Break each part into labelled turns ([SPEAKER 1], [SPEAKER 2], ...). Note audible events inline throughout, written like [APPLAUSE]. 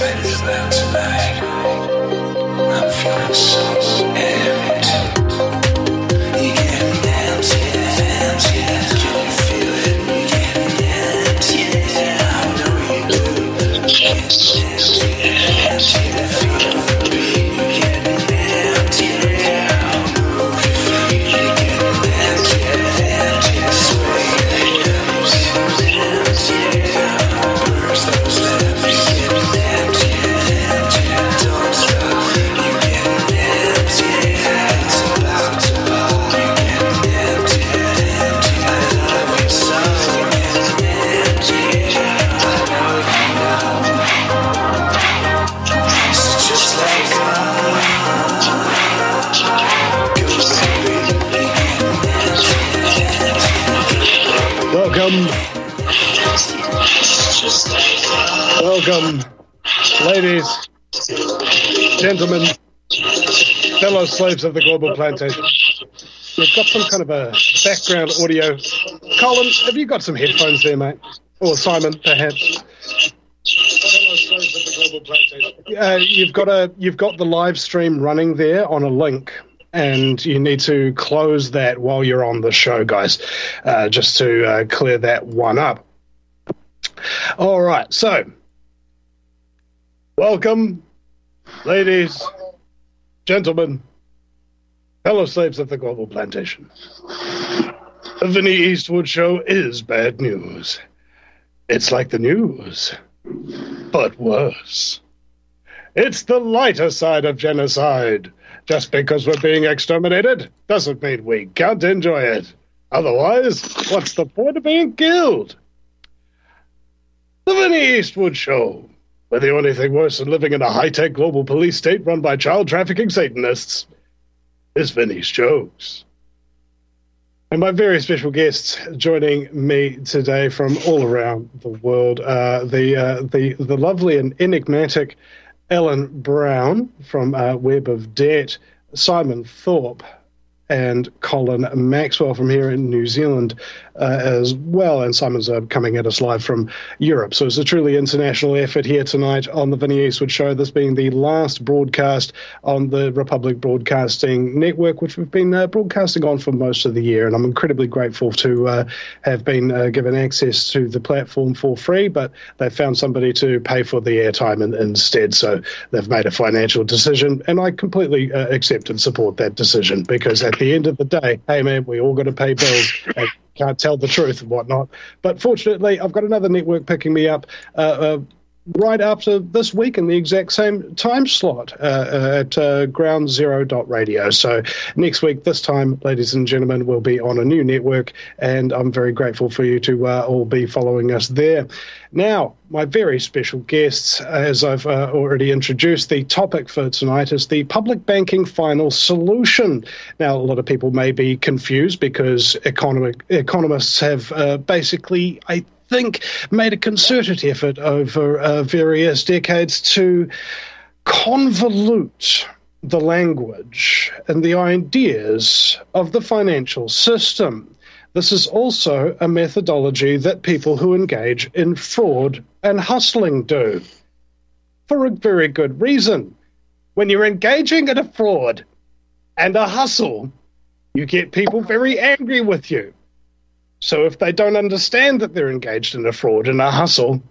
[SPEAKER 1] Welcome, gentlemen, fellow slaves of the global plantation. We've got some kind of a background audio. Colin, have you got some headphones there, mate? Or Simon, perhaps? Uh, you've got a you've got the live stream running there on a link, and you need to close that while you're on the show, guys, uh, just to uh, clear that one up. All right, so welcome, ladies, gentlemen, fellow slaves of the global plantation. The Vinny Eastwood Show is bad news. It's like the news, but worse. It's the lighter side of genocide. Just because we're being exterminated doesn't mean we can't enjoy it. Otherwise, what's the point of being killed? The Vinny Eastwood Show, where the only thing worse than living in a high tech global police state run by child trafficking Satanists is Vinny's jokes. And my very special guests joining me today from all around the world, uh, the, uh, the, the lovely and enigmatic Ellen Brown from uh, Web of Debt, Simon Thorpe, and Colin Maxwell from here in New Zealand uh, as well. And Simon's uh, coming at us live from Europe. So it's a truly international effort here tonight on the Vinny Eastwood Show, this being the last broadcast on the Republic Broadcasting Network, which we've been uh, broadcasting on for most of the year. And I'm incredibly grateful to uh, have been uh, given access to the platform for free, but they found somebody to pay for the airtime in, instead. So they've made a financial decision. And I completely uh, accept and support that decision because at the end of the day, hey man, we all got to pay bills. [LAUGHS] Can't tell the truth and whatnot. But fortunately, I've got another network picking me up. Uh, uh, right after this week in the exact same time slot uh, uh at uh, ground zero dot radio. So next week, this time, ladies and gentlemen, we'll be on a new network, and I'm very grateful for you to uh, all be following us there. Now, my very special guests, as I've uh, already introduced, the topic for tonight is the public banking final solution. Now, a lot of people may be confused because economic, economists have uh, basically, I think, made a concerted effort over uh, various decades to convolute the language and the ideas of the financial system. This is also a methodology that people who engage in fraud and hustling do. For a very good reason. When you're engaging in a fraud and a hustle, you get people very angry with you. So if they don't understand that they're engaged in a fraud and a hustle,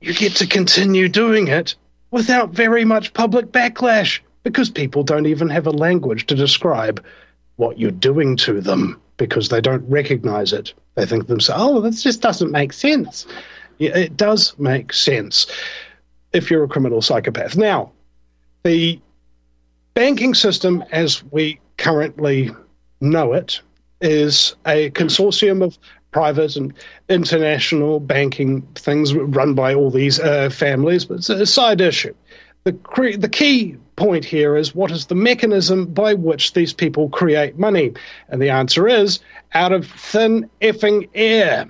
[SPEAKER 1] you get to continue doing it without very much public backlash because people don't even have a language to describe what you're doing to them because they don't recognize it. They think to themselves, oh, this just doesn't make sense. Yeah, it does make sense if you're a criminal psychopath. Now, the banking system as we currently know it is a consortium of private and international banking things run by all these uh, families, but it's a side issue. The, cre- the key point here is what is the mechanism by which these people create money? And the answer is out of thin effing air.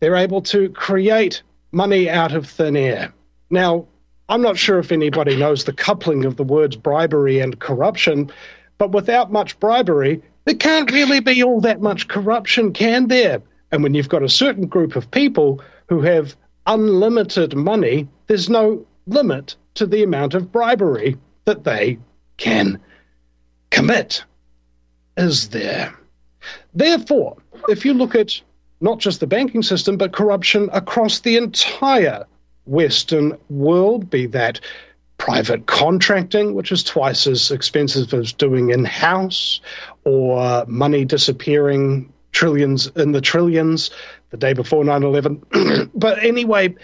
[SPEAKER 1] They're able to create money out of thin air. Now, I'm not sure if anybody knows the coupling of the words bribery and corruption, but without much bribery, there can't really be all that much corruption, can there? And when you've got a certain group of people who have unlimited money, there's no limit to the amount of bribery that they can commit, is there. Therefore, if you look at not just the banking system, but corruption across the entire Western world, be that private contracting, which is twice as expensive as doing in house, or money disappearing trillions in the trillions the day before 9 11. [CLEARS THROAT] but anyway,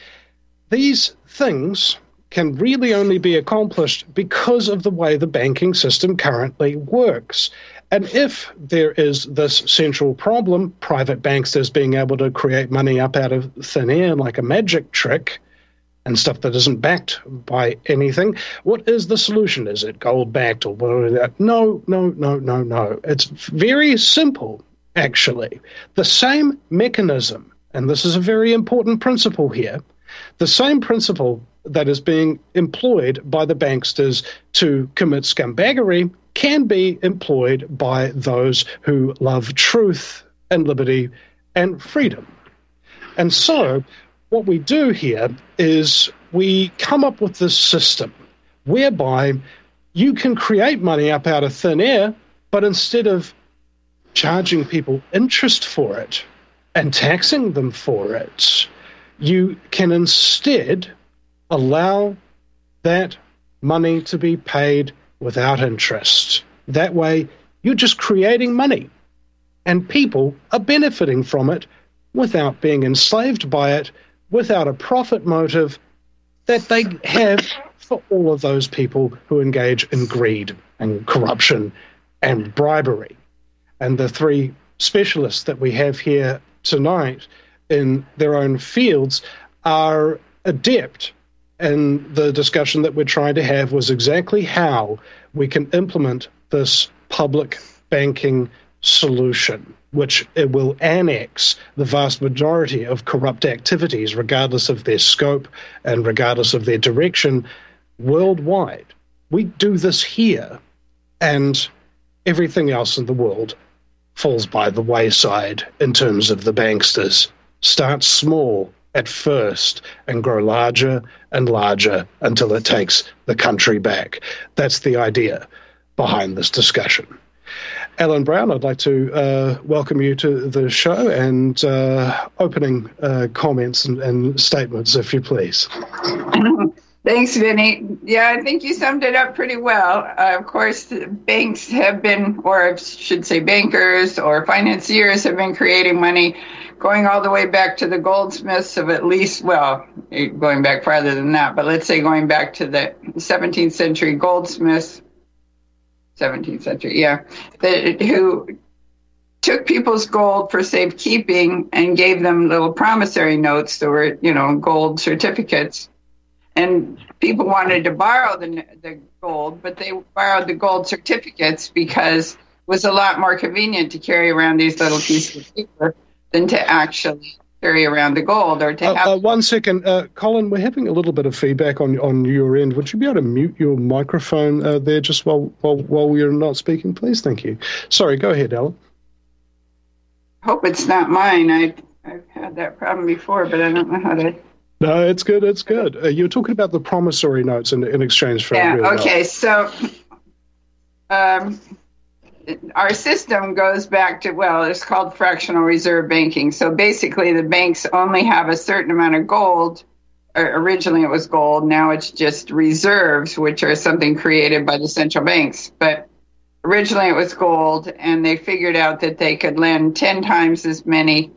[SPEAKER 1] these things can really only be accomplished because of the way the banking system currently works. And if there is this central problem, private banks banksters being able to create money up out of thin air like a magic trick, and stuff that isn't backed by anything. What is the solution? Is it gold backed or whatever? No, no, no, no, no. It's very simple, actually. The same mechanism, and this is a very important principle here, the same principle that is being employed by the banksters to commit scumbaggery can be employed by those who love truth and liberty and freedom. And so, what we do here is we come up with this system whereby you can create money up out of thin air, but instead of charging people interest for it and taxing them for it, you can instead allow that money to be paid without interest. That way, you're just creating money, and people are benefiting from it without being enslaved by it without a profit motive that they have for all of those people who engage in greed and corruption and bribery. And the three specialists that we have here tonight in their own fields are adept. And the discussion that we're trying to have was exactly how we can implement this public banking solution which it will annex the vast majority of corrupt activities, regardless of their scope and regardless of their direction, worldwide. We do this here, and everything else in the world falls by the wayside in terms of the banksters. Start small at first and grow larger and larger until it takes the country back. That's the idea behind this discussion. Ellen Brown, I'd like to uh, welcome you to the show and uh, opening uh, comments and, and, statements, if you please. [LAUGHS]
[SPEAKER 2] Thanks, Vinny. Yeah, I think you summed it up pretty well. Uh, of course, banks have been, or I should say, bankers or financiers have been creating money going all the way back to the goldsmiths of at least, well, going back farther than that, but let's say going back to the 17th century goldsmiths 17th century, yeah, that, who took people's gold for safekeeping and gave them little promissory notes that were, you know, gold certificates. And people wanted to borrow the, the gold, but they borrowed the gold certificates because it was a lot more convenient to carry around these little pieces of paper than to actually carry around the gold or to uh, have.
[SPEAKER 1] Uh, one second, uh, Colin, we're having a little bit of feedback on on your end. Would you be able to mute your microphone uh, there just while while while you're not speaking, please? Thank you. Sorry, go ahead, Ellen.
[SPEAKER 2] Hope it's not mine. I I've had that problem before, but I don't know how to.
[SPEAKER 1] No, it's good. It's good. Uh, you were talking about the promissory notes in, in exchange for.
[SPEAKER 2] Yeah. Okay. So. Um, our system goes back to well it's called fractional reserve banking. So basically the banks only have a certain amount of gold. Originally it was gold. Now it's just reserves which are something created by the central banks. But originally it was gold and they figured out that they could lend 10 times as many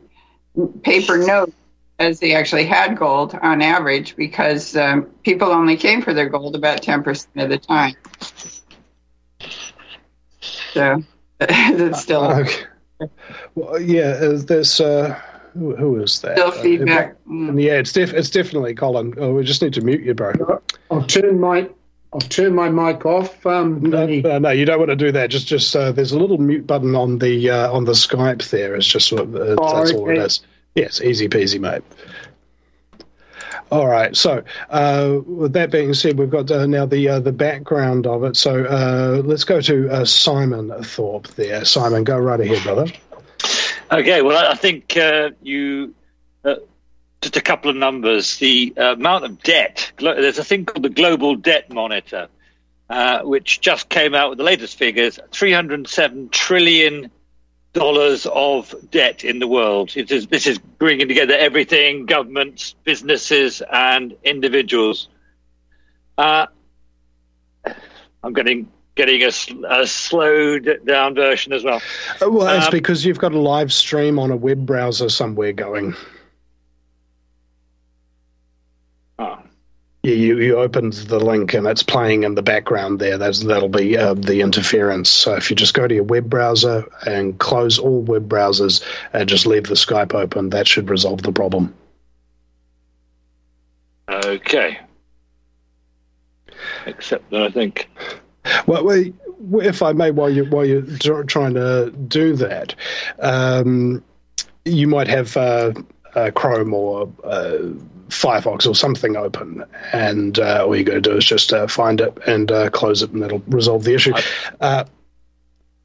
[SPEAKER 2] paper notes as they actually had gold on average because um, people only came for their gold about 10% of the time so [LAUGHS] it's still uh, okay.
[SPEAKER 1] well, yeah. Is this uh, who, who is that?
[SPEAKER 2] Still feedback. Uh.
[SPEAKER 1] Yeah, it's def- it's definitely Colin. Oh, we just need to mute you, bro.
[SPEAKER 3] I'll turn my I'll turn my mic off. Um,
[SPEAKER 1] no, no, no, you don't want to do that. Just, just uh, there's a little mute button on the uh, on the Skype there. It's just uh, oh, that's okay. all it is. Yes, easy peasy, mate. All right. So, uh, with that being said, we've got uh, now the uh, the background of it. So, uh, let's go to uh, Simon Thorpe. There, Simon, go right ahead, brother.
[SPEAKER 4] Okay. Well, I think uh, you just a couple of numbers. The amount of debt, there's a thing called the Global Debt Monitor, which just came out with the latest figures 307 trillion dollars of debt in the world. Is, this is bringing together everything governments, businesses, and individuals. Uh, I'm getting getting a, a, slowed down version as well.
[SPEAKER 1] Uh, well, that's um, because you've got a live stream on a web browser somewhere going.
[SPEAKER 4] Oh.
[SPEAKER 1] You, you opened the link and it's playing in the background there. That's, that'll be uh, the interference. So if you just go to your web browser and close all web browsers and just leave the Skype open, that should resolve the problem.
[SPEAKER 4] Okay. Except that I think.
[SPEAKER 1] Well, if I may, while you while you're trying to do that, um, you might have uh, uh, Chrome or uh, Firefox or something open, and uh, all you got to do is just uh, find it and uh, close it, and that'll resolve the issue. Uh,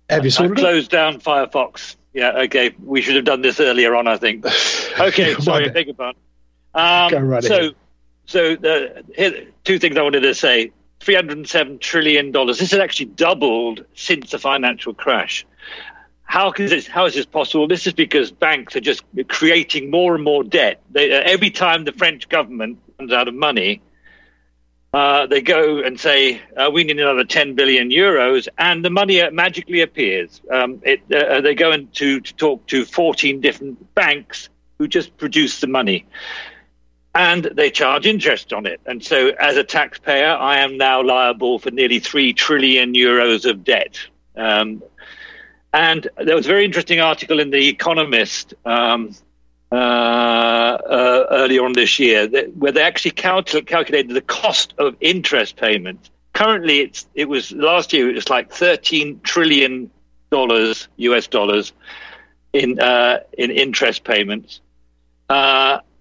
[SPEAKER 1] have you sorted
[SPEAKER 4] I closed down Firefox. Yeah, okay. We should have done this earlier on, I think. [LAUGHS] Okay, sorry, beg your pardon. Um,
[SPEAKER 1] Go right
[SPEAKER 4] so,
[SPEAKER 1] ahead.
[SPEAKER 4] so the, here, two things I wanted to say. $307 trillion. This has actually doubled since the financial crash. How, can this, how is this possible? This is because banks are just creating more and more debt. They, uh, every time the French government runs out of money, uh, they go and say, uh, we need another 10 billion euros, and the money magically appears. Um, it, uh, uh, they go into to talk to 14 different banks who just produce the money. And they charge interest on it. And so, as a taxpayer, I am now liable for nearly 3 trillion euros of debt. Um, and there was a very interesting article in The Economist um, uh, uh, earlier on this year that, where they actually calcul- calculated the cost of interest payments. Currently, it's it was last year it was like thirteen trillion dollars US dollars in uh, in interest payments.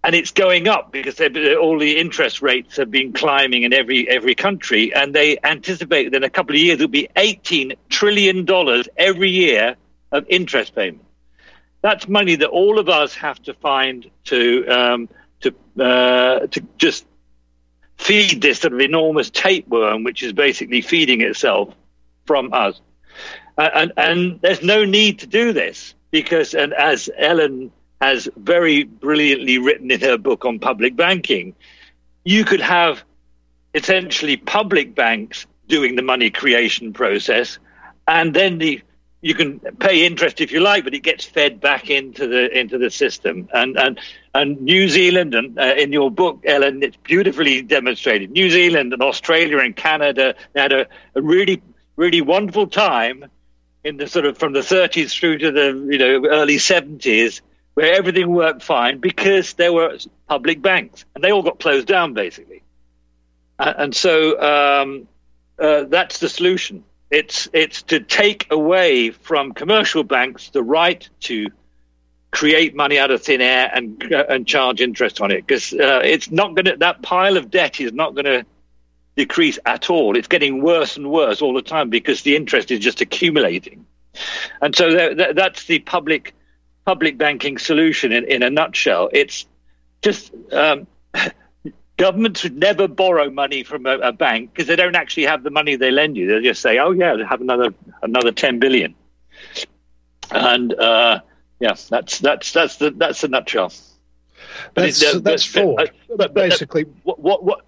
[SPEAKER 4] And it's going up because all the interest rates have been climbing in every every country, and they anticipate that in a couple of years it'll be 18 trillion dollars every year of interest payment. That's money that all of us have to find to um, to uh, to just feed this sort of enormous tapeworm, which is basically feeding itself from us. Uh, and, and there's no need to do this because, and as Ellen has very brilliantly written in her book on public banking, you could have essentially public banks doing the money creation process, and then the you can pay interest if you like, but it gets fed back into the into the system. And and and New Zealand and uh, in your book, Ellen, it's beautifully demonstrated. New Zealand and Australia and Canada had a, a really really wonderful time in the sort of from the 30s through to the you know early 70s where everything worked fine because there were public banks and they all got closed down basically. And so um, uh, that's the solution. It's it's to take away from commercial banks the right to create money out of thin air and uh, and charge interest on it because uh, it's not going to that pile of debt is not going to decrease at all. It's getting worse and worse all the time because the interest is just accumulating. And so that, that's the public public banking solution in, in a nutshell. It's just um, [LAUGHS] governments would never borrow money from a, a bank because they don't actually have the money they lend you. They'll just say, "Oh yeah, have another another ten billion. and uh, yeah, that's that's that's the that's the nutshell.
[SPEAKER 1] But that's uh, that's but, uh, but, but, basically.
[SPEAKER 4] What, what what?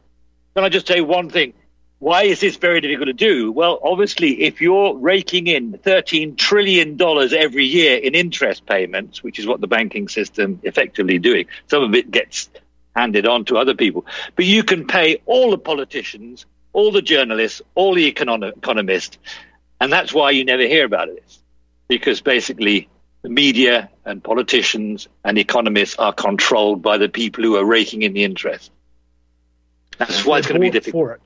[SPEAKER 4] Can I just say one thing? Why is this very difficult to do? Well, obviously, if you're raking in $13 trillion every year in interest payments, which is what the banking system effectively doing, some of it gets handed on to other people. But you can pay all the politicians, all the journalists, all the econo- economists, and that's why you never hear about it. Because basically, the media and politicians and economists are controlled by the people who are raking in the interest. That's why it's going to be difficult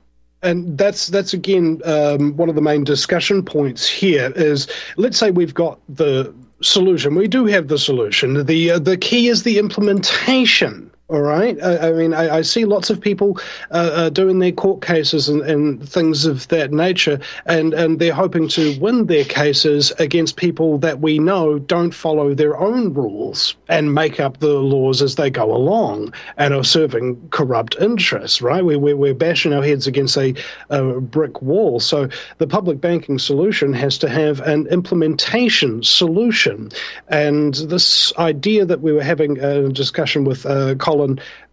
[SPEAKER 1] and that's that's again um, one of the main discussion points here is let's say we've got the solution. We do have the solution. The uh, the key is the implementation All right. I, I mean, I, I, see lots of people uh, uh, doing their court cases and, and, things of that nature, and, and they're hoping to win their cases against people that we know don't follow their own rules and make up the laws as they go along and are serving corrupt interests, right? We, we, we're bashing our heads against a, a brick wall. So the public banking solution has to have an implementation solution. And this idea that we were having a discussion with uh,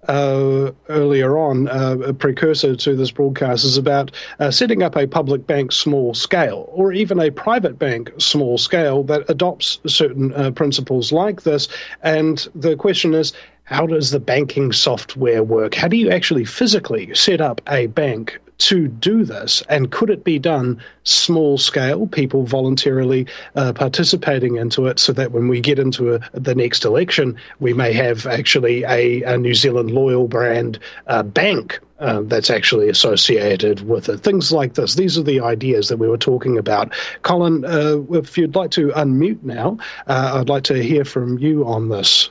[SPEAKER 1] uh, earlier on, uh, a precursor to this broadcast, is about uh, setting up a public bank small scale or even a private bank small scale that adopts certain uh, principles like this. And the question is, how does the banking software work? How do you actually physically set up a bank to do this? And could it be done small scale, people voluntarily uh, participating into it, so that when we get into a, the next election, we may have actually a, a New Zealand loyal brand uh, bank uh, that's actually associated with it. Things like this. These are the ideas that we were talking about. Colin, uh, if you'd like to unmute now, uh, I'd like to hear from you on this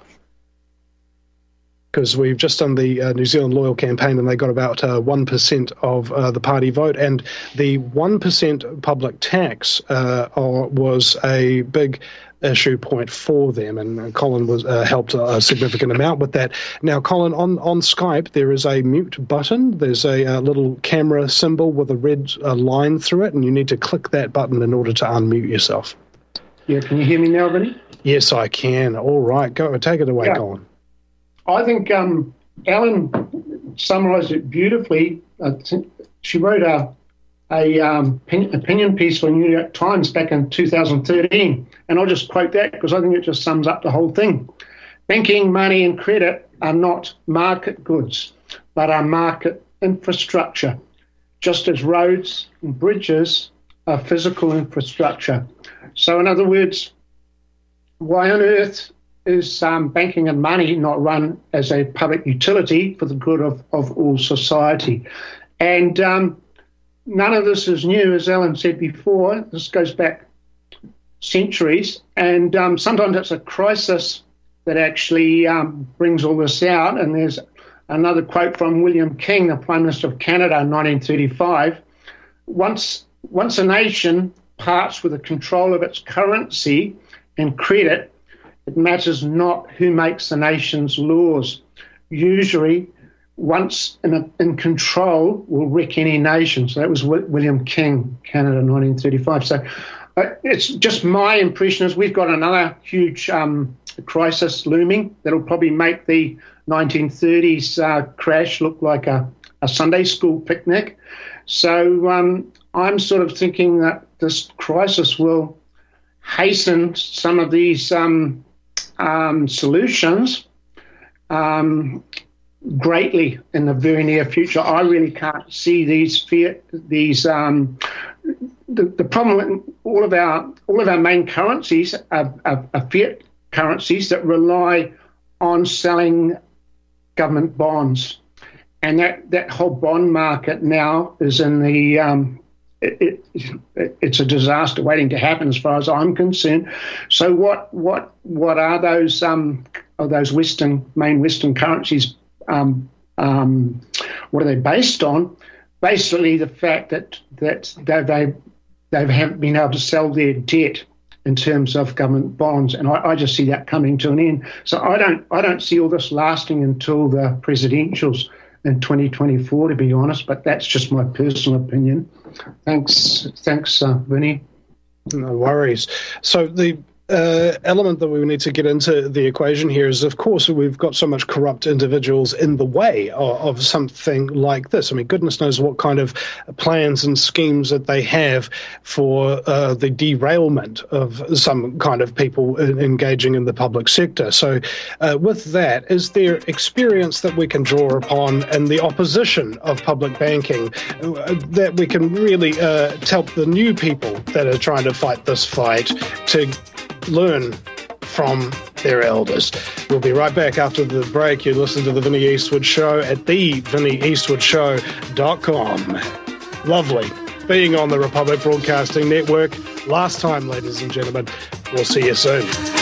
[SPEAKER 1] because we've just done the uh, New Zealand Loyal campaign and they got about uh, 1% of uh, the party vote. And the 1% public tax uh, was a big issue point for them, and Colin was uh, helped a, significant amount with that. Now, Colin, on, on Skype, there is a mute button. There's a, a little camera symbol with a red uh, line through it, and you need to click that button in order to unmute yourself.
[SPEAKER 3] Yeah, can you hear me now, Vinny?
[SPEAKER 1] Yes, I can. All right, go take it away, yeah. Colin.
[SPEAKER 3] I think um, Ellen summarised it beautifully. she wrote a, a um, opinion piece for the New York Times back in 2013, and I'll just quote that because I think it just sums up the whole thing. Banking, money, and credit are not market goods, but are market infrastructure, just as roads and bridges are physical infrastructure. So, in other words, why on earth is um, banking and money not run as a public utility for the good of, of all society? And um, none of this is new, as Ellen said before. This goes back centuries, and um, sometimes it's a crisis that actually um, brings all this out. And there's another quote from William King, the Prime Minister of Canada in 1935. Once, once a nation parts with the control of its currency and credit, it matters not who makes the nation's laws. Usually, once in, a, in control will wreck any nation. So that was William King, Canada, 1935. So uh, it's just my impression is we've got another huge um, crisis looming that'll probably make the 1930s uh, crash look like a, a Sunday school picnic. So um, I'm sort of thinking that this crisis will hasten some of these um, um, solutions um, greatly in the very near future. I really can't see these fiat, these um, the, the problem all of our all of our main currencies are, are, are, fiat currencies that rely on selling government bonds, and that, that whole bond market now is in the um, it, it, it's a disaster waiting to happen as far as I'm concerned. So what what what are those um are those Western main Western currencies um, um, what are they based on? Basically, the fact that that they they haven't been able to sell their debt in terms of government bonds, and I, I, just see that coming to an end. So I don't I don't see all this lasting until the presidentials in 2024, to be honest. But that's just my personal opinion. Thanks, thanks, uh, Vinny.
[SPEAKER 1] No worries. So the uh, element that we need to get into the equation here is, of course, we've got so much corrupt individuals in the way of, of, something like this. I mean, goodness knows what kind of plans and schemes that they have for uh, the derailment of some kind of people engaging in the public sector. So, uh, with that, is there experience that we can draw upon in the opposition of public banking uh, that we can really uh, help the new people that are trying to fight this fight to learn from their elders. We'll be right back after the break. You listen to the Vinny Eastwood Show at the thevinnieeastwoodshow.com. Lovely being on the Republic Broadcasting Network. Last time, ladies and gentlemen. We'll see you soon.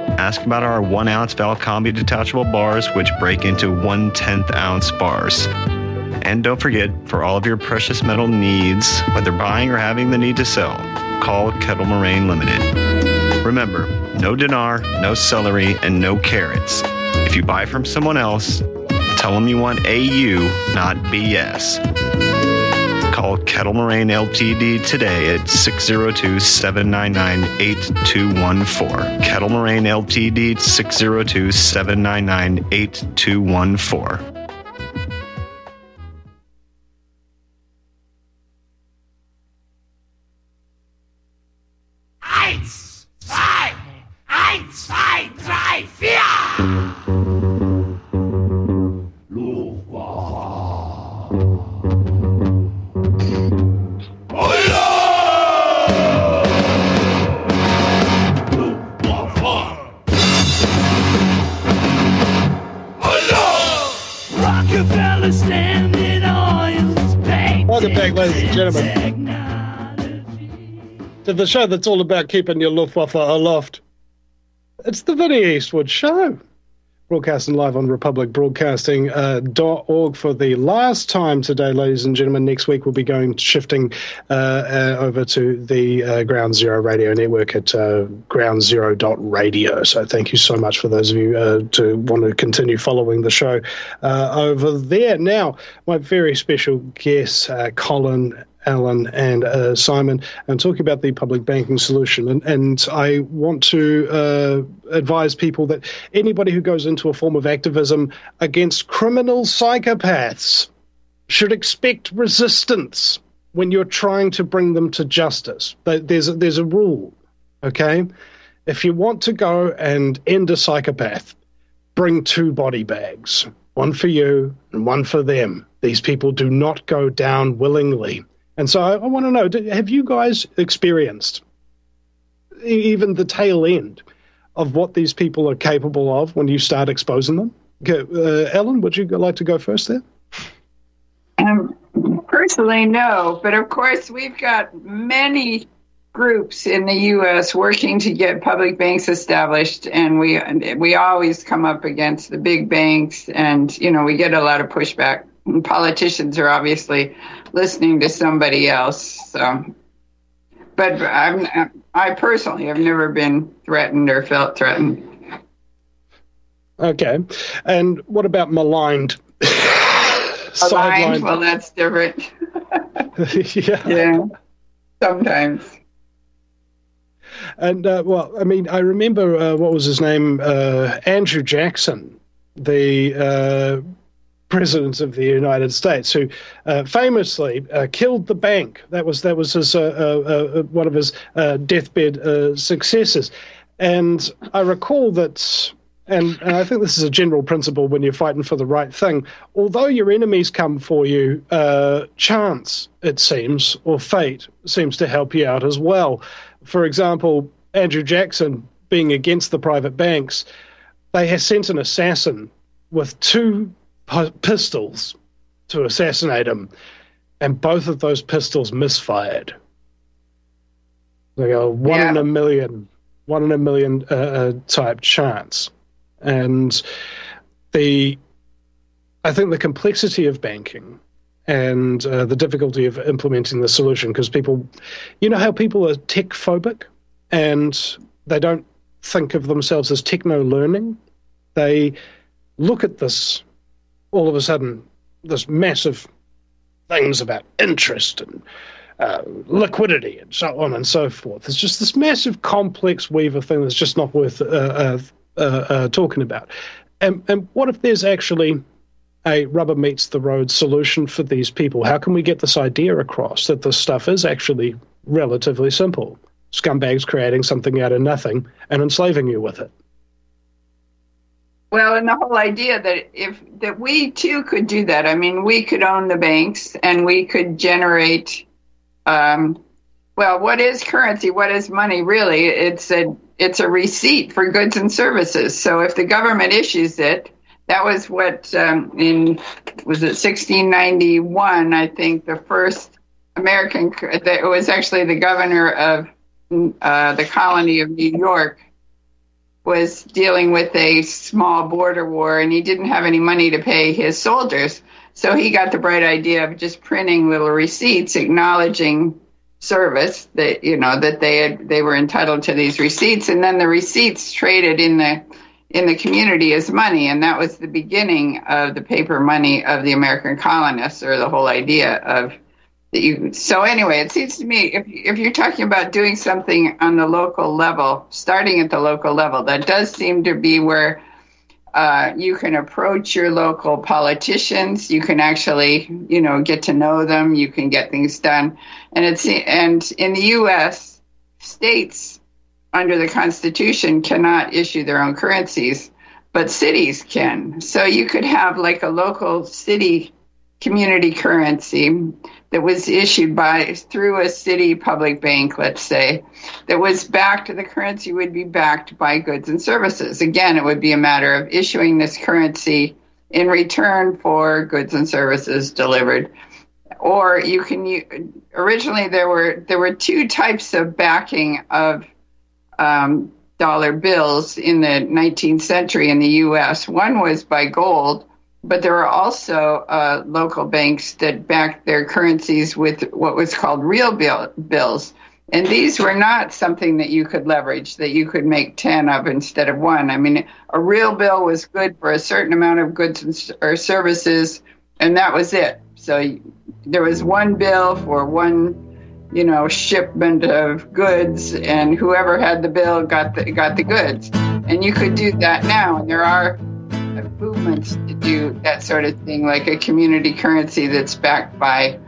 [SPEAKER 5] Ask about our one ounce Valcambi detachable bars, which break into one tenth ounce bars. And don't forget, for all of your precious metal needs, whether buying or having the need to sell, call Kettle Moraine Limited. Remember, no dinar, no celery, and no carrots. If you buy from someone else, tell them you want AU, not BS. Call Kettle Moraine Ltd today at 602 799 8214. Kettle Moraine Ltd 602 799 8214.
[SPEAKER 1] Show that's all about keeping your Luftwaffe aloft. It's the Vinny Eastwood Show. Broadcasting live on republicbroadcasting.org uh, for the last time today, ladies and gentlemen. Next week we'll be going shifting uh, uh, over to the uh, Ground Zero Radio Network at uh, groundzero.radio. So thank you so much for those of you uh, to want to continue following the show uh, over there. Now, my very special guest, Colin Ellen and uh, Simon, and talking about the public banking solution. And, and I want to uh, advise people that anybody who goes into a form of activism against criminal psychopaths should expect resistance when you're trying to bring them to justice. There's a, there's a rule, okay? If you want to go and end a psychopath, bring two body bags, one for you and one for them. These people do not go down willingly. And so I, I want to know have you guys experienced even the tail end of what these people are capable of when you start exposing them? Okay, uh, Ellen, would you like to go first there?
[SPEAKER 2] Um, personally, no. But of course, we've got many groups in the U.S. working to get public banks established, and we we always come up against the big banks, and you know we get a lot of pushback politicians are obviously listening to somebody else. So, but I'm, I personally have never been threatened or felt threatened.
[SPEAKER 1] Okay. And what about maligned? [LAUGHS]
[SPEAKER 2] Aligned, well, that's different. [LAUGHS]
[SPEAKER 1] yeah. [LAUGHS]
[SPEAKER 2] yeah, sometimes.
[SPEAKER 1] And uh, well, I mean, I remember uh, what was his name, uh, Andrew Jackson, the uh, president of the United States, who uh, famously uh, killed the bank. That was that was his one of his deathbed successes. And I recall that and, and, I think this is a general principle when you're fighting for the right thing. Although your enemies come for you, uh, chance, it seems, or fate seems to help you out as well. For example, Andrew Jackson being against the private banks, they sent an assassin with two pistols to assassinate him, and both of those pistols misfired. They go one yeah. in a million, one in a million uh, uh, type chance and the I think the complexity of banking and uh, the difficulty of implementing the solution because people, you know, how people are tech phobic and they don't think of themselves as techno learning. They look at this all of a sudden, this massive things about interest and uh, liquidity and so on and so forth. It's just this massive complex weave of things that's just not worth uh, uh, uh, uh, talking about. And, and what if there's actually a rubber meets the road solution for these people? How can we get this idea across that this stuff is actually relatively simple? Scumbags creating something out of nothing and enslaving you with it.
[SPEAKER 2] Well, and the whole idea that if that we too could do that. I mean, we could own the banks and we could generate. Um, well, what is currency? What is money? Really, it's a it's a receipt for goods and services. So if the government issues it, that was what um, in was it 1691? I think the first American. It was actually the governor of uh, the colony of New York was dealing with a small border war, and he didn't have any money to pay his soldiers. So he got the bright idea of just printing little receipts acknowledging service that you know that they had they were entitled to these receipts and then the receipts traded in the in the community as money and that was the beginning of the paper money of the American colonists or the whole idea of you so anyway it seems to me if if you're talking about doing something on the local level starting at the local level that does seem to be where uh, you can approach your local politicians. You can actually, you know, get to know them. You can get things done. And it's and in the U.S., states under the Constitution cannot issue their own currencies, but cities can. So you could have like a local city community currency that was issued by through a city public bank, let's say, that was backed, the currency would be backed by goods and services. Again, it would be a matter of issuing this currency in return for goods and services delivered. Or you can originally there were there were two types of backing of um, dollar bills in the 19th century in the U.S. One was by gold, but there were also uh, local banks that backed their currencies with what was called real bill, bills. And these were not something that you could leverage, that you could make 10 of instead of one. I mean, a real bill was good for a certain amount of goods and, or services, and that was it. So there was one bill for one, you know, shipment of goods, and whoever had the bill got the, got the goods. And you could do that now, and there are movements to do that sort of thing, like a community currency that's backed by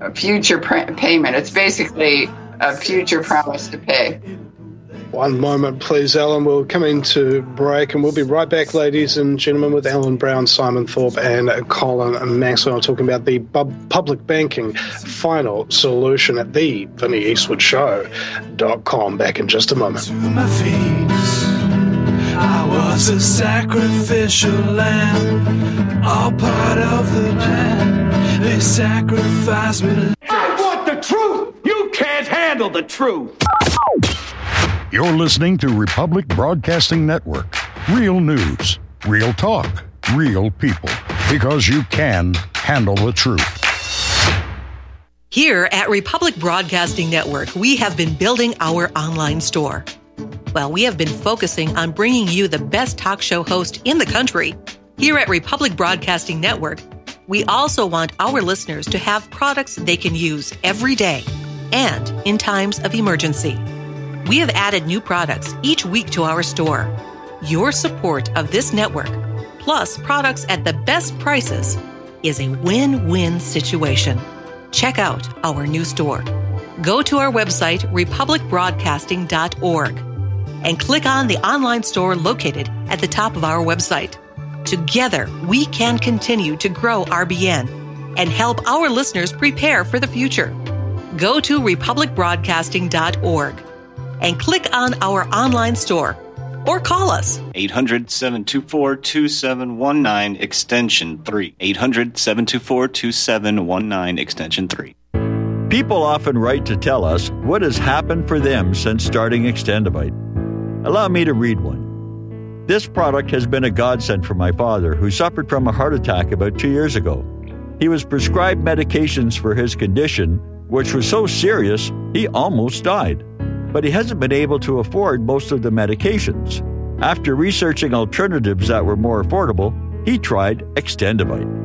[SPEAKER 2] a future pr- payment. It's basically a future promise to pay.
[SPEAKER 1] One moment, please, Ellen. We'll come into break and we'll be right back, ladies and gentlemen, with Ellen Brown, Simon Thorpe, and Colin Maxwell talking about the public banking final solution at the Vinny Eastwood Show.com. Back in just a moment. I was a sacrificial lamb, all part of the plan. They sacrificed me.
[SPEAKER 6] I want the truth! You can't handle the truth!
[SPEAKER 7] You're listening to Republic Broadcasting Network. Real news, real talk, real people. Because you can handle the truth.
[SPEAKER 8] Here at Republic Broadcasting Network, we have been building our online store. Well, we have been focusing on bringing you the best talk show host in the country. Here at Republic Broadcasting Network, we also want our listeners to have products they can use every day and in times of emergency. We have added new products each week to our store. Your support of this network, plus products at the best prices, is a win win situation. Check out our new store. Go to our website, republicbroadcasting.org, and click on the online store located at the top of our website. Together, we can continue to grow RBN and help our listeners prepare for the future. Go to republicbroadcasting.org and click on our online store or call us
[SPEAKER 5] 800 724 2719 extension 3. 800 724 2719 extension 3.
[SPEAKER 9] People often write to tell us what has happened for them since starting Extendovite. Allow me to read one. This product has been a godsend for my father, who suffered from a heart attack about two years ago. He was prescribed medications for his condition, which was so serious he almost died. But he hasn't been able to afford most of the medications. After researching alternatives that were more affordable, he tried Extendovite.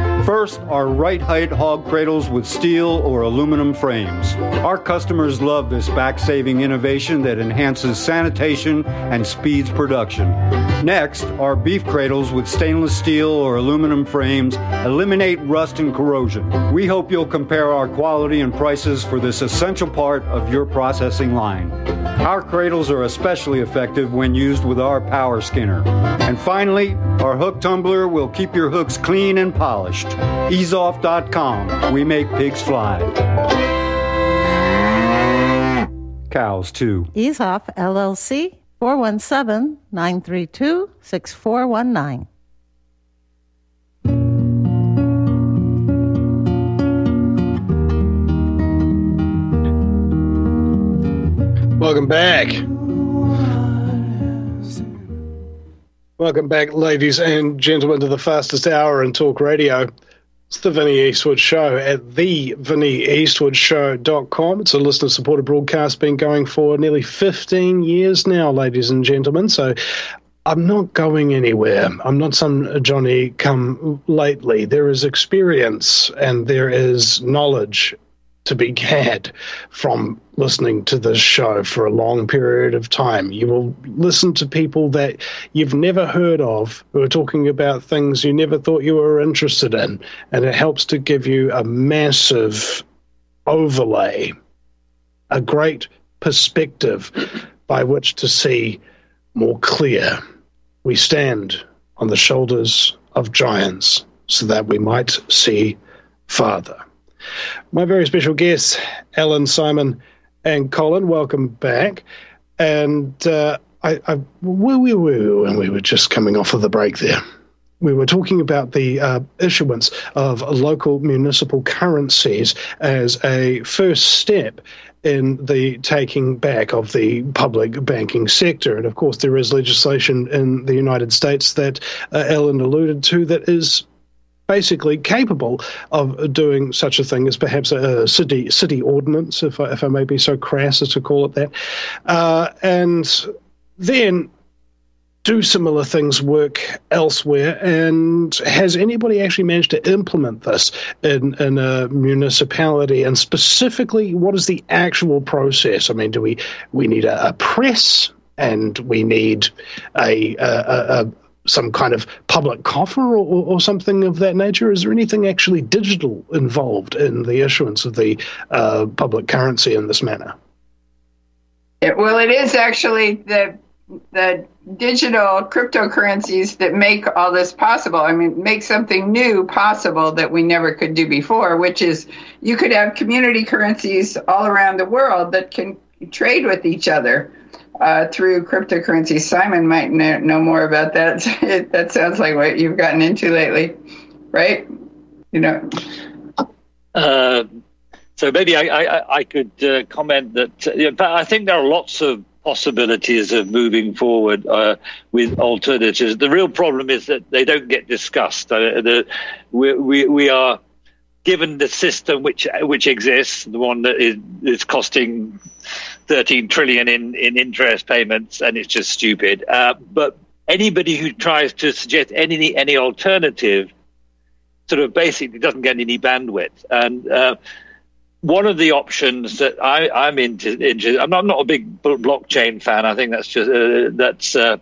[SPEAKER 10] First, our right height hog cradles with steel or aluminum frames. Our customers love this back saving innovation that enhances sanitation and speeds production. Next, our beef cradles with stainless steel or aluminum frames eliminate rust and corrosion. We hope you'll compare our quality and prices for this essential part of your processing line. Our cradles are especially effective when used with our power skinner. And finally, our hook tumbler will keep your hooks clean and polished. EaseOff.com. We make pigs fly. Cows, too.
[SPEAKER 11] Ease Off LLC 417 932 6419.
[SPEAKER 1] Welcome back. Welcome back, ladies and gentlemen, to the fastest hour in talk radio. It's the Vinny Eastwood Show at the thevinnyeastwoodshow.com. It's a listener supported broadcast, been going for nearly 15 years now, ladies and gentlemen. So I'm not going anywhere. I'm not some Johnny come lately. There is experience and there is knowledge to be had from listening to this show for a long period of time. You will listen to people that you've never heard of who are talking about things you never thought you were interested in, and it helps to give you a massive overlay, a great perspective by which to see more clear. We stand on the shoulders of giants so that we might see farther. My very special guests, Ellen, Simon, and Colin, welcome back. And uh, I, I, where we were when we were just coming off of the break there. We were talking about the uh, issuance of local municipal currencies as a first step in the taking back of the public banking sector. And of course, there is legislation in the United States that uh, Ellen alluded to that is basically capable of doing such a thing as perhaps a city city ordinance, if I, if I may be so crass as to call it that, uh, and then do similar things work elsewhere? And has anybody actually managed to implement this in, in a municipality? And specifically, what is the actual process? I mean, do we we need a, a press? and we need a, a, some kind of public coffer or, or, something of that nature? Is there anything actually digital involved in the issuance of the uh, public currency in this manner?
[SPEAKER 2] It, well, it is actually the the digital cryptocurrencies that make all this possible. I mean, make something new possible that we never could do before, which is you could have community currencies all around the world that can trade with each other uh, through cryptocurrency. Simon might know, more about that. [LAUGHS] that sounds like what you've gotten into lately, right? You know.
[SPEAKER 4] Uh, so maybe I, I, I could uh, comment that uh, I think there are lots of possibilities of moving forward uh, with alternatives. The real problem is that they don't get discussed. Uh, the, we, we, we are given the system which which exists, the one that is, is costing 13 trillion in, in interest payments, and it's just stupid. Uh, but anybody who tries to suggest any any alternative sort of basically doesn't get any bandwidth. And uh, one of the options that I, am into, into I'm, not, I'm, not, a big blockchain fan. I think that's just uh, that's uh,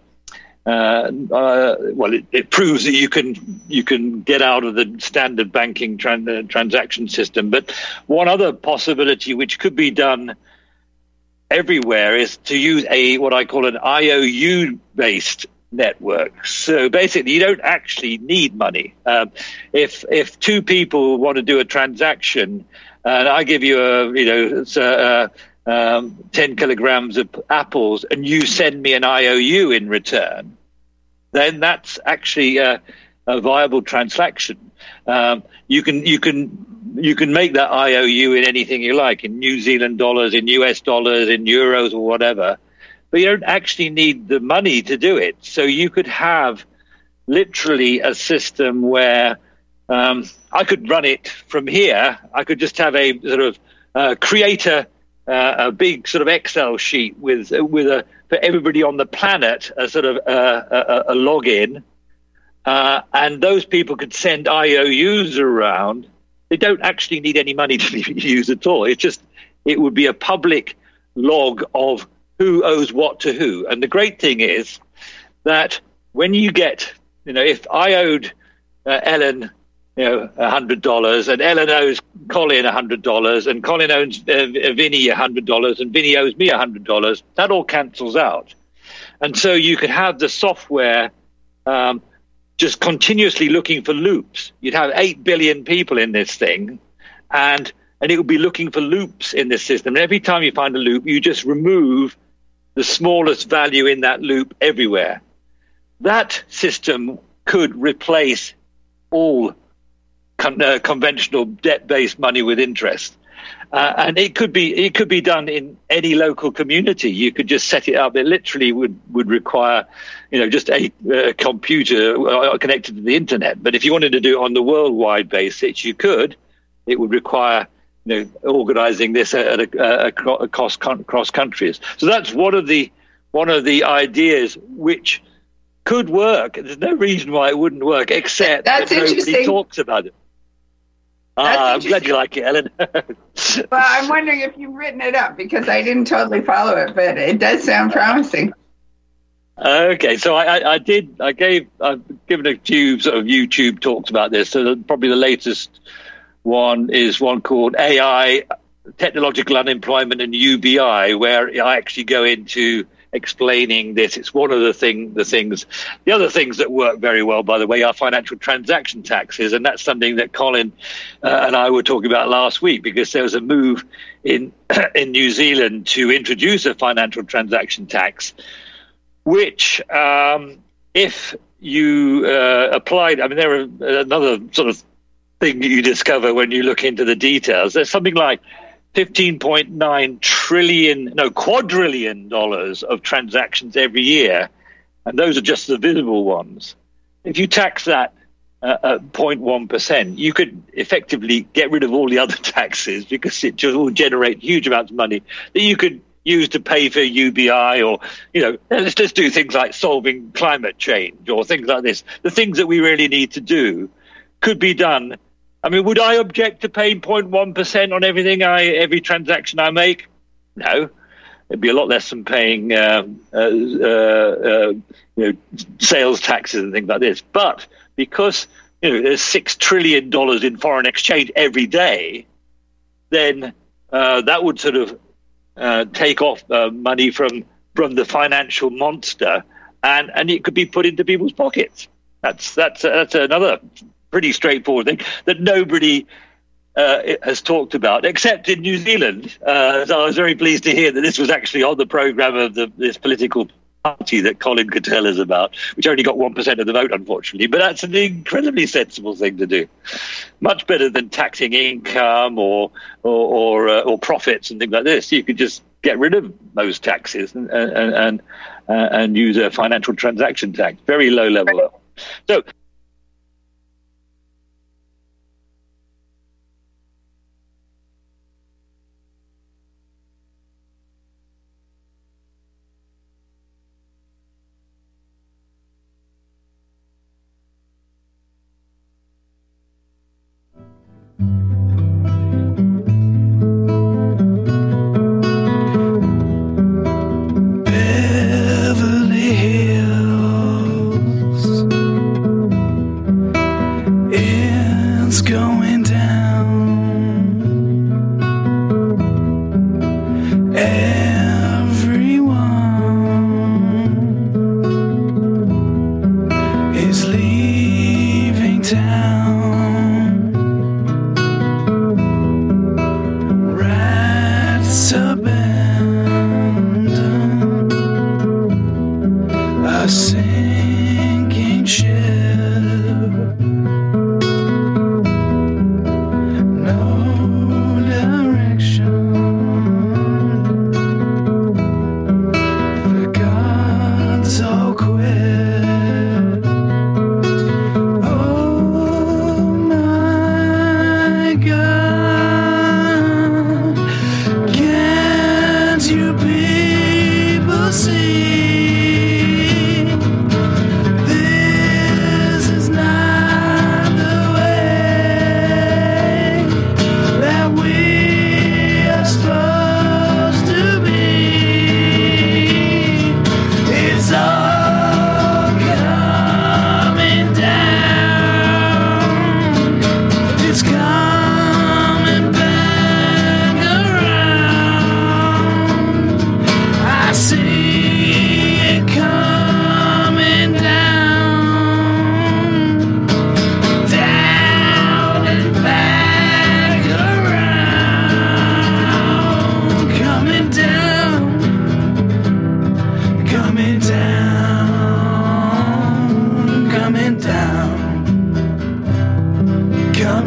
[SPEAKER 4] uh, uh, well, it, it, proves that you can you can get out of the standard banking tran- transaction system. But one other possibility, which could be done everywhere, is to use a what I call an IOU based network. So basically, you don't actually need money. Um, if if two people want to do a transaction and I give you a, you know, a, um, 10 kilograms of apples and you send me an IOU in return, then that's actually a, a viable transaction. Um, you can you can you can make that IOU in anything you like, in New Zealand dollars, in US dollars, in euros, or whatever. But you don't actually need the money to do it. So you could have literally a system where um, I could run it from here. I could just have a sort of uh, create a, uh, a big sort of Excel sheet with with a for everybody on the planet a sort of uh, a, a, login, uh, and those people could send IOUs around. They don't actually need any money [LAUGHS] to be used at all. It's just it would be a public log of who owes what to who. And the great thing is that when you get, you know, if I owed uh, Ellen you know, hundred dollars, and Ellen owes Colin hundred dollars, and Colin owes uh, Vinny hundred dollars, and Vinny owes me hundred dollars. That all cancels out, and so you could have the software um, just continuously looking for loops. You'd have eight billion people in this thing, and and it would be looking for loops in this system. And every time you find a loop, you just remove the smallest value in that loop everywhere. That system could replace all con- uh, conventional debt-based money with interest. Uh, and it could be it could be done in any local community. You could just set it up. It literally would would require, you know, just a, a computer uh, connected to the internet. But if you wanted to do it on the worldwide basis, you could. It would require you know organizing this at a, a, across cross countries. So that's one of the one of the ideas which could work. There's no reason why it wouldn't work, except
[SPEAKER 2] that's
[SPEAKER 4] that nobody talks about it. Ah, I'm glad you like it, Ellen. [LAUGHS]
[SPEAKER 2] well, I'm wondering if you've written it up because I didn't totally follow it, but it does sound promising.
[SPEAKER 4] Okay, so I, I, did. I gave. I've given a few sort of YouTube talks about this. So probably the latest one is one called AI, technological unemployment, and UBI, where I actually go into explaining this. It's one of the thing the things. The other things that work very well, by the way, are financial transaction taxes, and that's something that Colin uh, and I were talking about last week because there was a move in [COUGHS] in New Zealand to introduce a financial transaction tax, which um, if you uh, applied, I mean, there are another sort of thing that you discover when you look into the details. There's something like 15.9 trillion, no, quadrillion dollars of transactions every year. And those are just the visible ones. If you tax that uh, at 0.1%, you could effectively get rid of all the other [LAUGHS] taxes because it just will generate huge amounts of money that you could use to pay for UBI or, you know, let's just do things like solving climate change or things like this. The things that we really need to do could be done I mean, would I object to paying 0.1% on everything I, every transaction I make? No. It'd be a lot less than paying um, uh, uh, uh, you know, sales taxes and things like this. But because you know there's six trillion dollars in foreign exchange every day, then uh, that would sort of uh, take off uh, money from from the financial monster, and and it could be put into people's pockets. That's that's that's another pretty straightforward thing that nobody uh, has talked about, except in New Zealand. Uh, so I was very pleased to hear that this was actually on the program of the, this political party that Colin Cattell is about, which only got 1% of the vote, unfortunately. But that's an incredibly sensible thing to do. Much better than taxing income or, or, or, uh, or profits and things like this. You could just get rid of most taxes and, and, and, uh, and use a financial transaction tax, very low level. So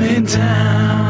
[SPEAKER 12] coming down,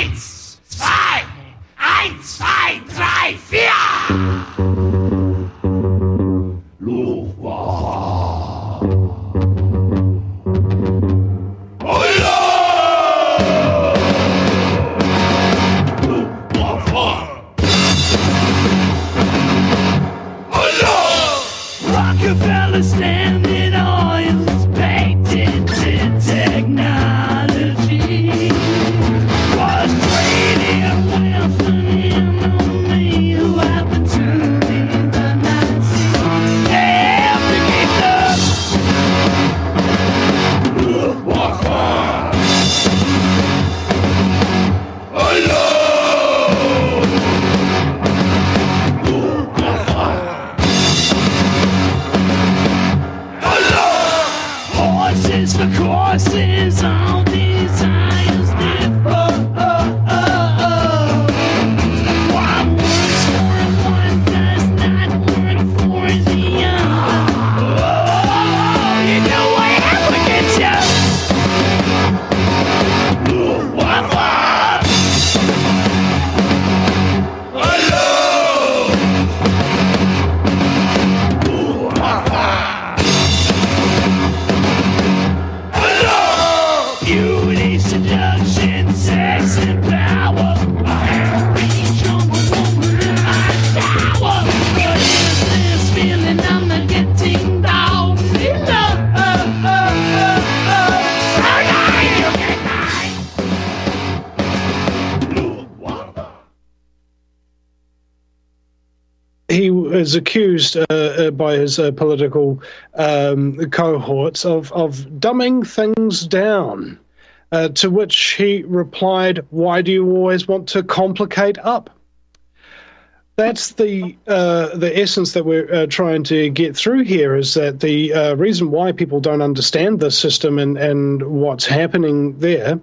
[SPEAKER 12] Eins, zwei, eins, zwei, drei, vier.
[SPEAKER 1] He was accused uh, uh, by his uh, political um, cohorts of, of dumbing things down. Uh, to which he replied, Why do you always want to complicate up? That's the uh, the essence that we're uh, trying to get through here. Is that the reason why people don't understand the system and, and what's happening there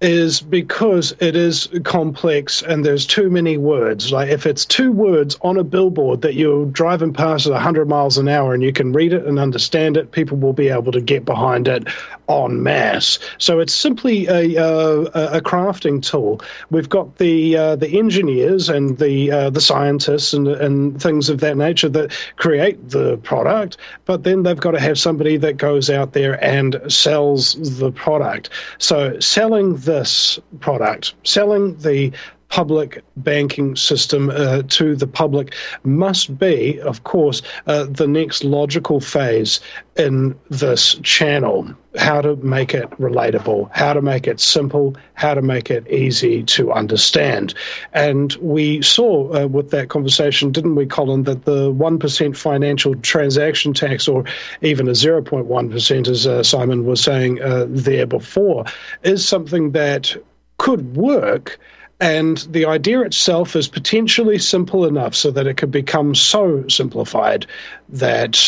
[SPEAKER 1] is because it is complex and there's too many words. Like if it's two words on a billboard that you're driving past at 100 miles an hour and you can read it and understand it, people will be able to get behind it en masse. So it's simply a a crafting tool. We've got the uh, the engineers and the uh, the scientists and and things of that nature that create the product, but then they've got to have somebody that goes out there and sells the product. So selling this product, selling the public banking system uh, to the public must be, of course, uh, the next logical phase in this channel. How to make it relatable, how to make it simple, how to make it easy to understand. And we saw uh, with that conversation, didn't we, Colin, that the 1% financial transaction tax, or even a 0.1%, as uh, Simon was saying uh, there before, is something that could work. And the idea itself is potentially simple enough so that it could become so simplified that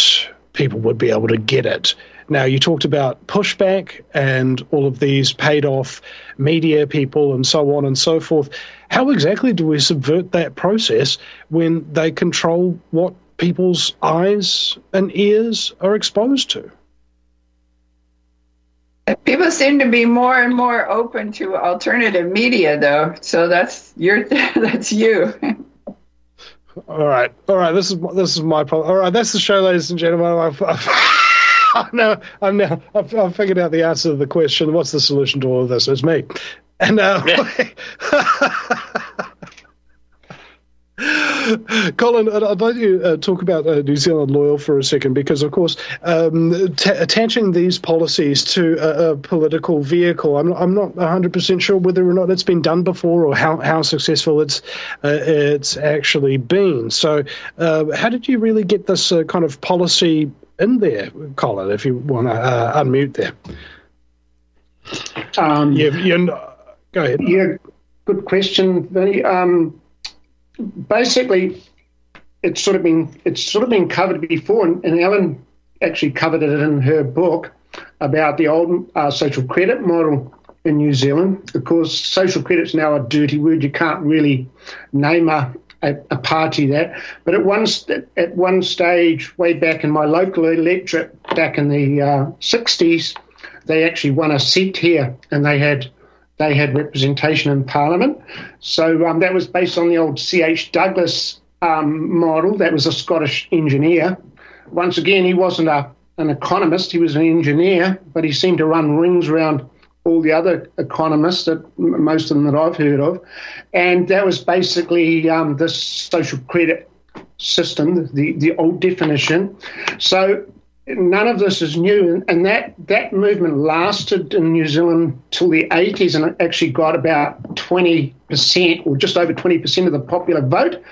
[SPEAKER 1] people would be able to get it. Now, you talked about pushback and all of these paid off media people and so on and so forth. How exactly do we subvert that process when they control what people's eyes and ears are exposed to?
[SPEAKER 2] People seem to be more and more open to alternative media, though. So that's your [LAUGHS] that's you.
[SPEAKER 1] All right, all right. This is this is my problem. All right, that's the show, ladies and gentlemen. I've, I've, [LAUGHS] I'm now I'm now I've, I've figured out the answer to the question. What's the solution to all of this? It's me. And uh, [LAUGHS] [LAUGHS] Colin, I'd, like to uh, talk about uh, New Zealand Loyal for a second because, of course, um, t- attaching these policies to a, a political vehicle, I'm, I'm not 100% sure whether or not it's been done before or how, how successful it's uh, it's actually been. So, uh, how did you really get this uh, kind of policy in there, Colin? If you want to uh, unmute there.
[SPEAKER 3] Um,
[SPEAKER 1] you, go ahead.
[SPEAKER 3] Yeah, good question, Vinny. Um, basically, it's sort of been it's sort of been covered before, and, and Ellen actually covered it in her book about the old uh, social credit model in New Zealand. Of course, social credit's now a dirty word. You can't really name a, a, a party that. But at one st- at one stage, way back in my local electorate, back in the uh, '60s, they actually won a seat here, and they had they had representation in Parliament. So um, that was based on the old C.H. Douglas um, model. That was a Scottish engineer. Once again, he wasn't a, an economist, he was an engineer, but he seemed to run rings around all the other economists, that most of them that I've heard of. And that was basically um, this social credit system, the, the old definition. So none of this is new, and that that movement lasted in New Zealand till the 80s, and it actually got about 20 percent, or just over 20 percent of the popular vote.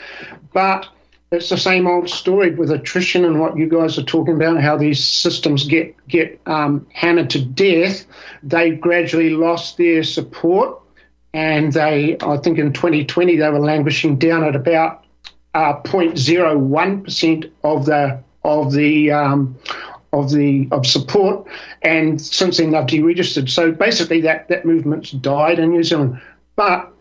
[SPEAKER 3] But it's the same old story with attrition and what you guys are talking about, how these systems get get um, hammered to death. They gradually lost their support, and they, I think, in 2020 they were languishing down at about uh, 0.01 percent of the of the um, of the of support, and since then they've deregistered. So basically, that that movement's died in New Zealand, but.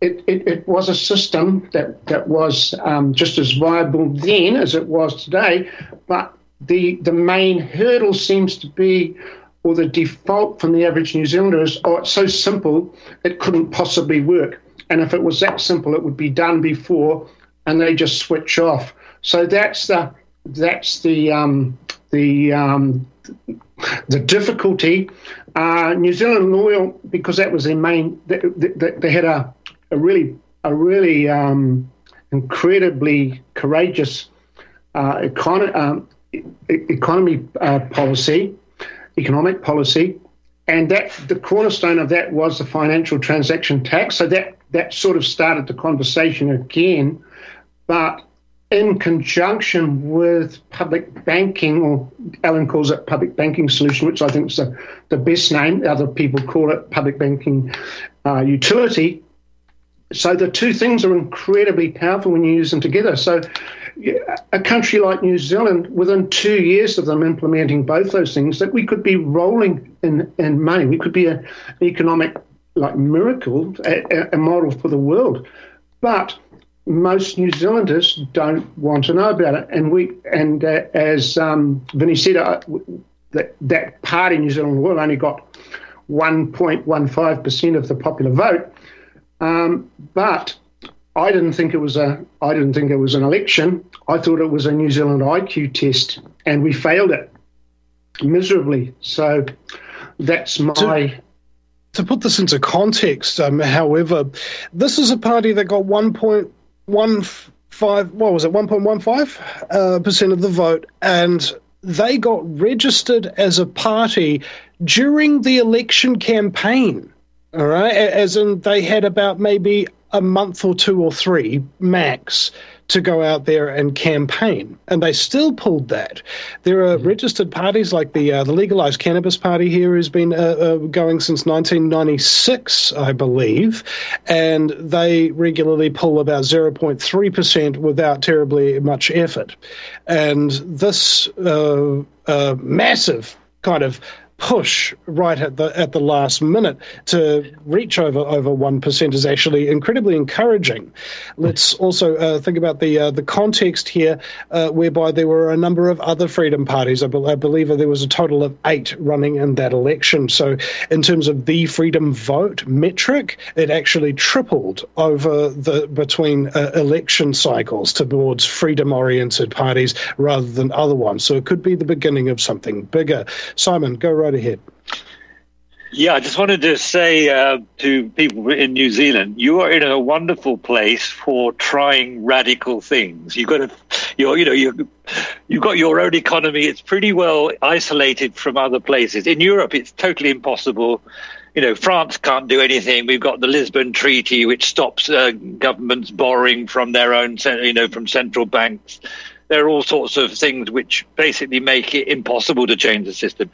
[SPEAKER 3] It, it, it was a system that, that was um, just as viable then as it was today, but the the main hurdle seems to be, or the default from the average New Zealander is, oh, it's so simple, it couldn't possibly work. And if it was that simple, it would be done before, and they just switch off. So that's the that's the um, the um, the difficulty. Uh, New Zealand Loyal, because that was their main, they, they, they had a, a really a really um, incredibly courageous uh, econ- um, economy uh, policy, economic policy, and that the cornerstone of that was the financial transaction tax. So that that sort of started the conversation again, but in conjunction with public banking, or Ellen calls it public banking solution, which I think is the, the best name. Other people call it public banking uh, utility. So the two things are incredibly powerful when you use them together. So a country like New Zealand, within two years of them implementing both those things, that we could be rolling in, in money. We could be a, an economic like miracle, a, a model for the world. But most New Zealanders don't want to know about it. And we and uh, as um, Vinny said, uh, that that party New Zealand Loyal only got 1.15 percent of the popular vote. Um, but I didn't think it was a I didn't think it was an election. I thought it was a New Zealand IQ test, and we failed it miserably. So that's my.
[SPEAKER 1] To, to put this into context, um, however, this is a party that got 1.1 one five what was it one point one five uh, percent of the vote, and they got registered as a party during the election campaign. All right, as in they had about maybe a month or two or three max to go out there and campaign, and they still pulled that. There are mm-hmm. registered parties like the uh, the legalized cannabis party here, who's been uh, uh, going since 1996, I believe, and they regularly pull about 0.3 percent without terribly much effort. And this uh, uh, massive kind of push right at the at the last minute to reach over over one percent is actually incredibly encouraging. Let's also uh, think about the uh, the context here, uh, whereby there were a number of other freedom parties. I, be- I, believe there was a total of eight running in that election. So, in terms of the freedom vote metric, it actually tripled over the between uh, election cycles towards freedom oriented parties rather than other ones. So, it could be the beginning of something bigger. Simon, go right ahead.
[SPEAKER 4] Yeah, I just wanted to say uh, to people in New Zealand, you are in a wonderful place for trying radical things. You've got a, you're, you know, you you've got your own economy. It's pretty well isolated from other places. In Europe, it's totally impossible. You know, France can't do anything. We've got the Lisbon Treaty, which stops uh, governments borrowing from their own, you know, from central banks there are all sorts of things which basically make it impossible to change the system.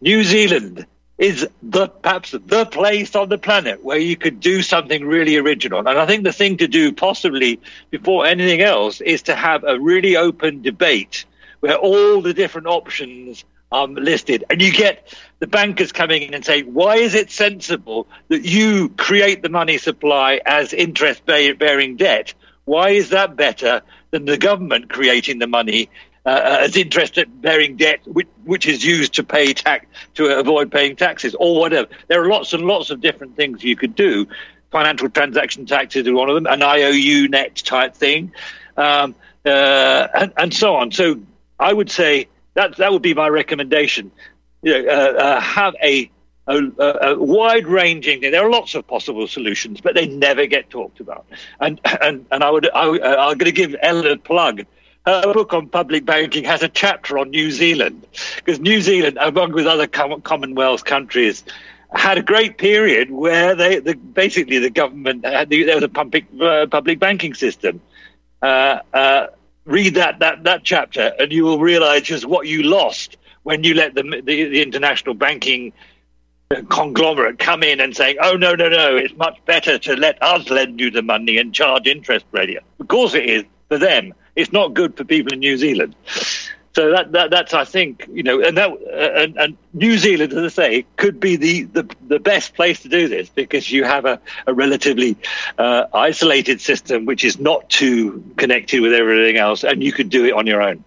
[SPEAKER 4] New Zealand is the perhaps the place on the planet where you could do something really original. And I think the thing to do, possibly before anything else, is to have a really open debate where all the different options are listed, and you get the bankers coming in and say, "Why is it sensible that you create the money supply as interest bearing debt? Why is that better than the government creating the money uh, as interest-bearing debt, which, which is used to pay tax to avoid paying taxes, or whatever. There are lots and lots of different things you could do. Financial transaction taxes is one of them, an IOU net type thing, um, uh, and, and so on. So I would say that that would be my recommendation. You know, uh, uh, have a a, a, wide ranging. thing. There are lots of possible solutions, but they never get talked about. And and and I would I, am going to give Ellen a plug. Her book on public banking has a chapter on New Zealand because New Zealand, along with other Commonwealth countries, had a great period where they the, basically the government had the, there was a public uh, public banking system. Uh, uh, read that that that chapter, and you will realise just what you lost when you let the, the, the international banking conglomerate come in and saying, "Oh no, no, no! It's much better to let us lend you the money and charge interest rate." Of course, it is for them. It's not good for people in New Zealand. So that, that that's I think you know, and that uh, and, and, New Zealand, as I say, could be the, the, the best place to do this because you have a, a relatively uh, isolated system which is not too connected with everything else, and you could do it on your own.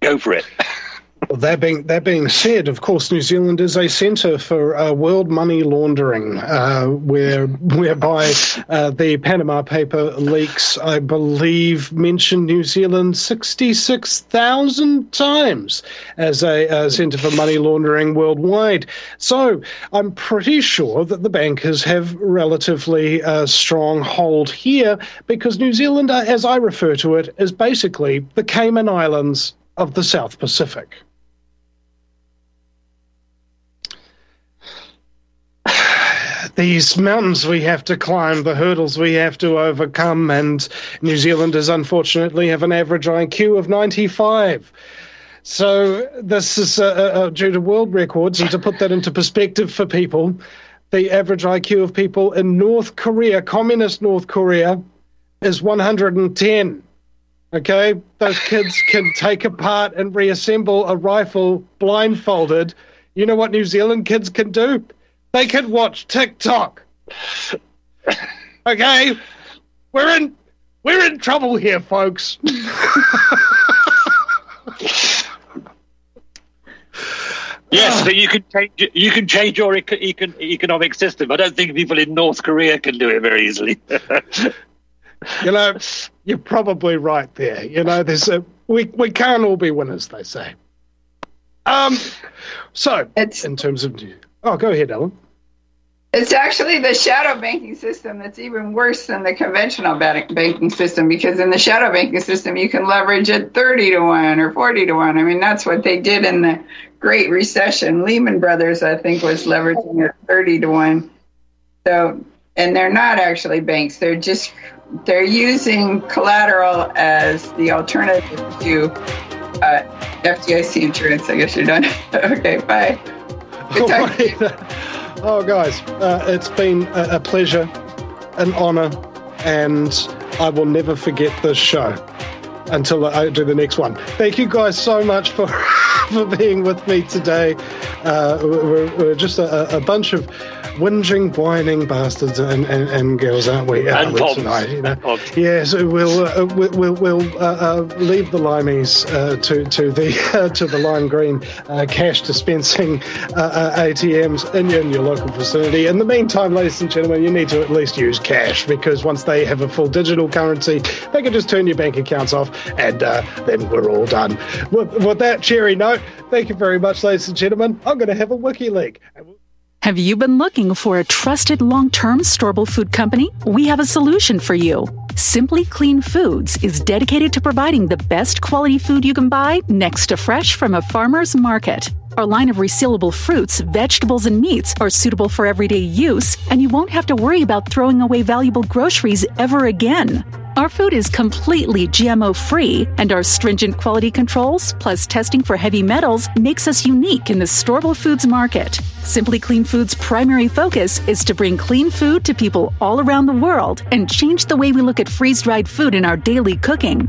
[SPEAKER 4] Go for it. [LAUGHS]
[SPEAKER 1] That being that being said, of course, New Zealand is a centre for uh, world money laundering, uh, where whereby uh, the Panama paper leaks, I believe, mentioned New Zealand sixty six thousand times as a, a centre for money laundering worldwide. So I'm pretty sure that the bankers have relatively uh, strong hold here because New Zealand, uh, as I refer to it, is basically the Cayman Islands of the South Pacific. These mountains we have to climb, the hurdles we have to overcome, and New Zealanders unfortunately have an average IQ of 95. So this is uh, uh, due to world records, and to put that into perspective for people, the average IQ of people in North Korea, communist North Korea, is 110. Okay, those kids can take apart and reassemble a rifle blindfolded. You know what New Zealand kids can do? They can watch TikTok. okay, we're in we're in trouble here, folks. [LAUGHS]
[SPEAKER 4] Yes, so you can change you can change your econ, economic system. I don't think people in North Korea can do it very easily. [LAUGHS]
[SPEAKER 1] you know, you're probably right there. You know, there's a we we can't all be winners, they say. Um, so it's, in terms of Oh, go ahead, Ellen.
[SPEAKER 2] It's actually the shadow banking system that's even worse than the conventional banking system because in the shadow banking system, you can leverage at 30 to 1 or 40 to 1. I mean, that's what they did in the Great Recession. Lehman Brothers, I think, was leveraging at 30 to 1. So, and they're not actually banks, they're just they're using collateral as the alternative to uh, FDIC insurance. I guess you're done. [LAUGHS] okay, bye. [LAUGHS]
[SPEAKER 1] oh, guys, uh, it's been a, a pleasure, an honor, and I will never forget this show until I do the next one. Thank you guys so much for [LAUGHS] for being with me today. Uh, we're, we're, just a, a, bunch of whinging, whining bastards and, and, and girls, aren't we?
[SPEAKER 4] And
[SPEAKER 1] uh, tonight, you know? Yeah, so we'll uh, we'll we'll uh, uh, leave the limeys uh, to to the [LAUGHS] to the lime green cash dispensing ATMs in, in your local vicinity. In the meantime, ladies and gentlemen, you need to at least use cash because once they have a full digital currency, they can just turn your bank accounts off, and uh, then we're all done. With, with that cheery note, thank you very much, ladies and gentlemen. I'm going to have a wiki leak.
[SPEAKER 13] Have you been looking for a trusted long term storable food company? We have a solution for you. Simply Clean Foods is dedicated to providing the best quality food you can buy next to fresh from a farmer's market. Our line of resealable fruits, vegetables, and meats are suitable for everyday use, and you won't have to worry about throwing away valuable groceries ever again. Our food is completely GMO free, and our stringent quality controls, plus testing for heavy metals, makes us unique in the storable foods market. Simply Clean Foods' primary focus is to bring clean food to people all around the world and change the way we look at freeze dried food in our daily cooking.